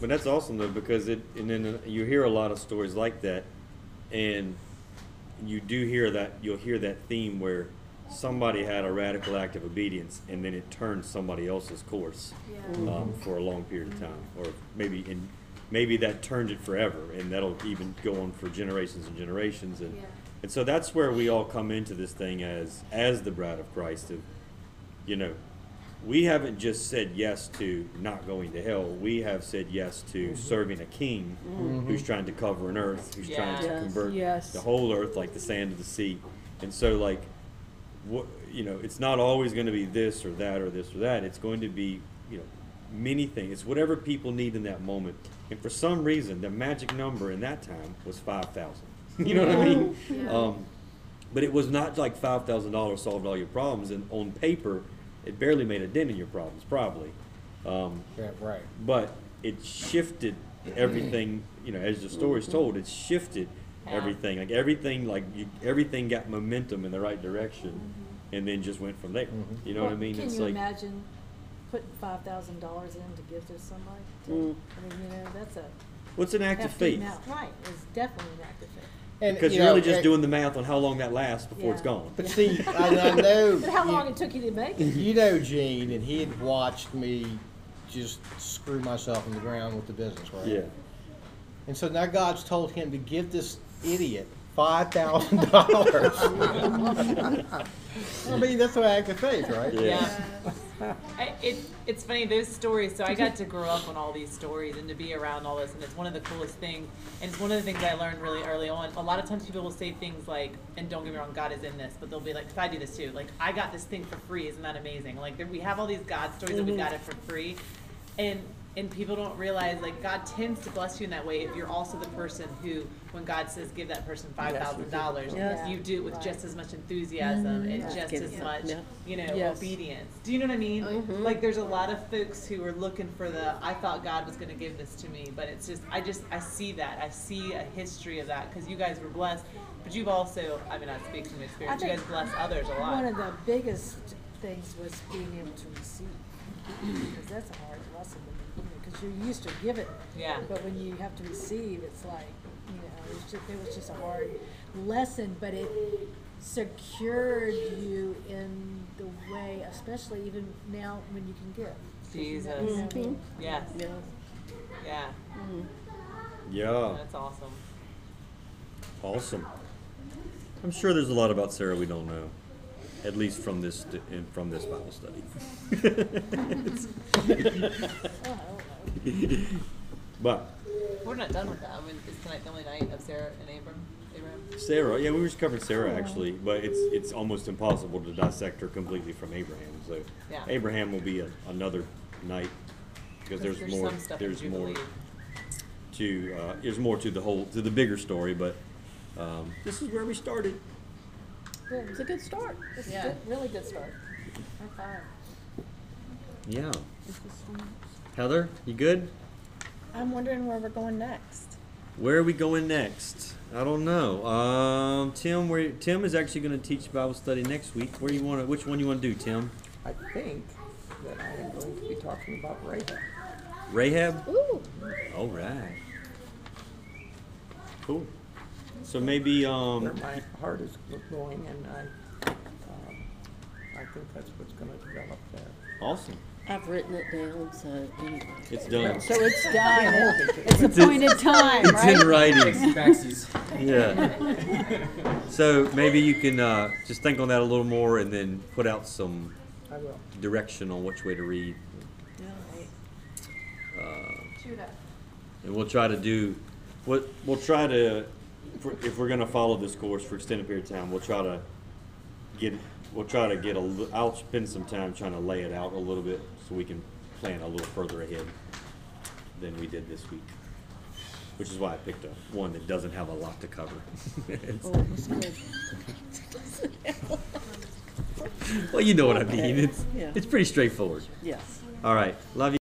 But that's awesome though because it and then you hear a lot of stories like that, and you do hear that you'll hear that theme where somebody had a radical act of obedience and then it turned somebody else's course Yeah. um, for a long period of time, or maybe in maybe that turned it forever, and that'll even go on for generations and generations, and Yeah. and so that's where we all come into this thing as as the bride of Christ of you know, we haven't just said yes to not going to hell. We have said yes to mm-hmm. serving a king mm-hmm. who's trying to cover an earth, who's trying to convert Yes. the whole earth like the sand of the sea. And so, like, what you know, it's not always going to be this or that or this or that. It's going to be, you know, many things. It's whatever people need in that moment. And for some reason, the magic number in that time was five thousand. you know what I mean? Yeah. Um, but it was not like five thousand dollars solved all your problems. And on paper, it barely made a dent in your problems, probably. Um, Yeah, right. but it shifted everything you know as the story's told it shifted everything like everything like you, everything got momentum in the right direction Mm-hmm. and then just went from there Mhm. you know what i mean Can it's you like imagine putting five thousand dollars in to give to somebody? To- Mm. I mean, you know, that's a what's an act of hefty faith amount. Right, it's definitely an act of faith. And, because you you're know, really just and- doing the math on how long that lasts before it's Yeah. gone But see, I, I know. But how you- long it took you to make it? You know Gene, and he had watched me just screw myself in the ground with the business, right? yeah And so now God's told him to give this idiot five thousand dollars. I mean, that's an act of faith, right? Yeah. I, it, it's funny those stories. So I got to grow up on all these stories and to be around all this, and it's one of the coolest things. And it's one of the things I learned really early on. A lot of times people will say things like, and don't get me wrong, God is in this, but they'll be like, 'cause I do this too. Like I got this thing for free. Isn't that amazing? Like there, we have all these God stories that we mm-hmm. got it for free, and and people don't realize like God tends to bless you in that way if you're also the person who, when God says give that person five thousand dollars, Yes. you do it with Right. just as much enthusiasm and Yes. just Give as it- much, yeah. you know, Yes. obedience. Do you know what I mean? Mhm. Like there's a lot of folks who are looking for the I thought God was going to give this to me, but it's just I just I see that. I see a history of that cuz you guys were blessed, but you've also I mean I speak from experience. You think guys bless others a lot. One lot. of the biggest things was being able to receive, because that's a hard lesson, because you're used to giving. Yeah. But when you have to receive, it's like, you know, it was just, it was just a hard lesson, but it secured you in the way, especially even now when you can give. Jesus. you know what I? Mm-hmm. Yes. yeah Yeah. Mm-hmm. yeah That's awesome. awesome i'm sure there's a lot about sarah we don't know at least from this in, from this bible study Oh, I don't know. but We're not done with that. I mean, is tonight the only night of Sarah and Abram? Abraham? Sarah, yeah, we were just covered Sarah actually, but it's it's almost impossible to dissect her completely from Abraham. So Yeah. Abraham will be a, another night because there's, there's more some stuff in there's more Jubilee. to uh, there's more to the whole to the bigger story, but um, this is where we started. Good. It's a good start. It's a Yeah. good, really good start. High five. Yeah, Heather, you good? I'm wondering where we're going next. Where are we going next? I don't know. Um, Tim, where Tim is actually going to teach Bible study next week. Where you want to? Which one you want to do, Tim? I think that I am going to be talking about Rahab. Rahab. Ooh. All right. Cool. So maybe where um my heart is going, and I, um, I think that's what's going to develop there. awesome. I've written it down so anyway It's done. So it's done. It's appointed time, It's right? in writing. Backsies. Yeah. So maybe you can uh, just think on that a little more and then put out some I will. direction on which way to read. Uh, Judah. and we'll try to do what we'll try to if we're, if we're going to follow this course for extended period of time we'll try to get we'll try to get a li- i'll spend some time trying to lay it out a little bit so we can plan a little further ahead than we did this week. Which is why i picked a one that doesn't have a lot to cover. Oh it was good. Well you know what i mean. It's Yeah. it's pretty straightforward. Yes. All right. Love you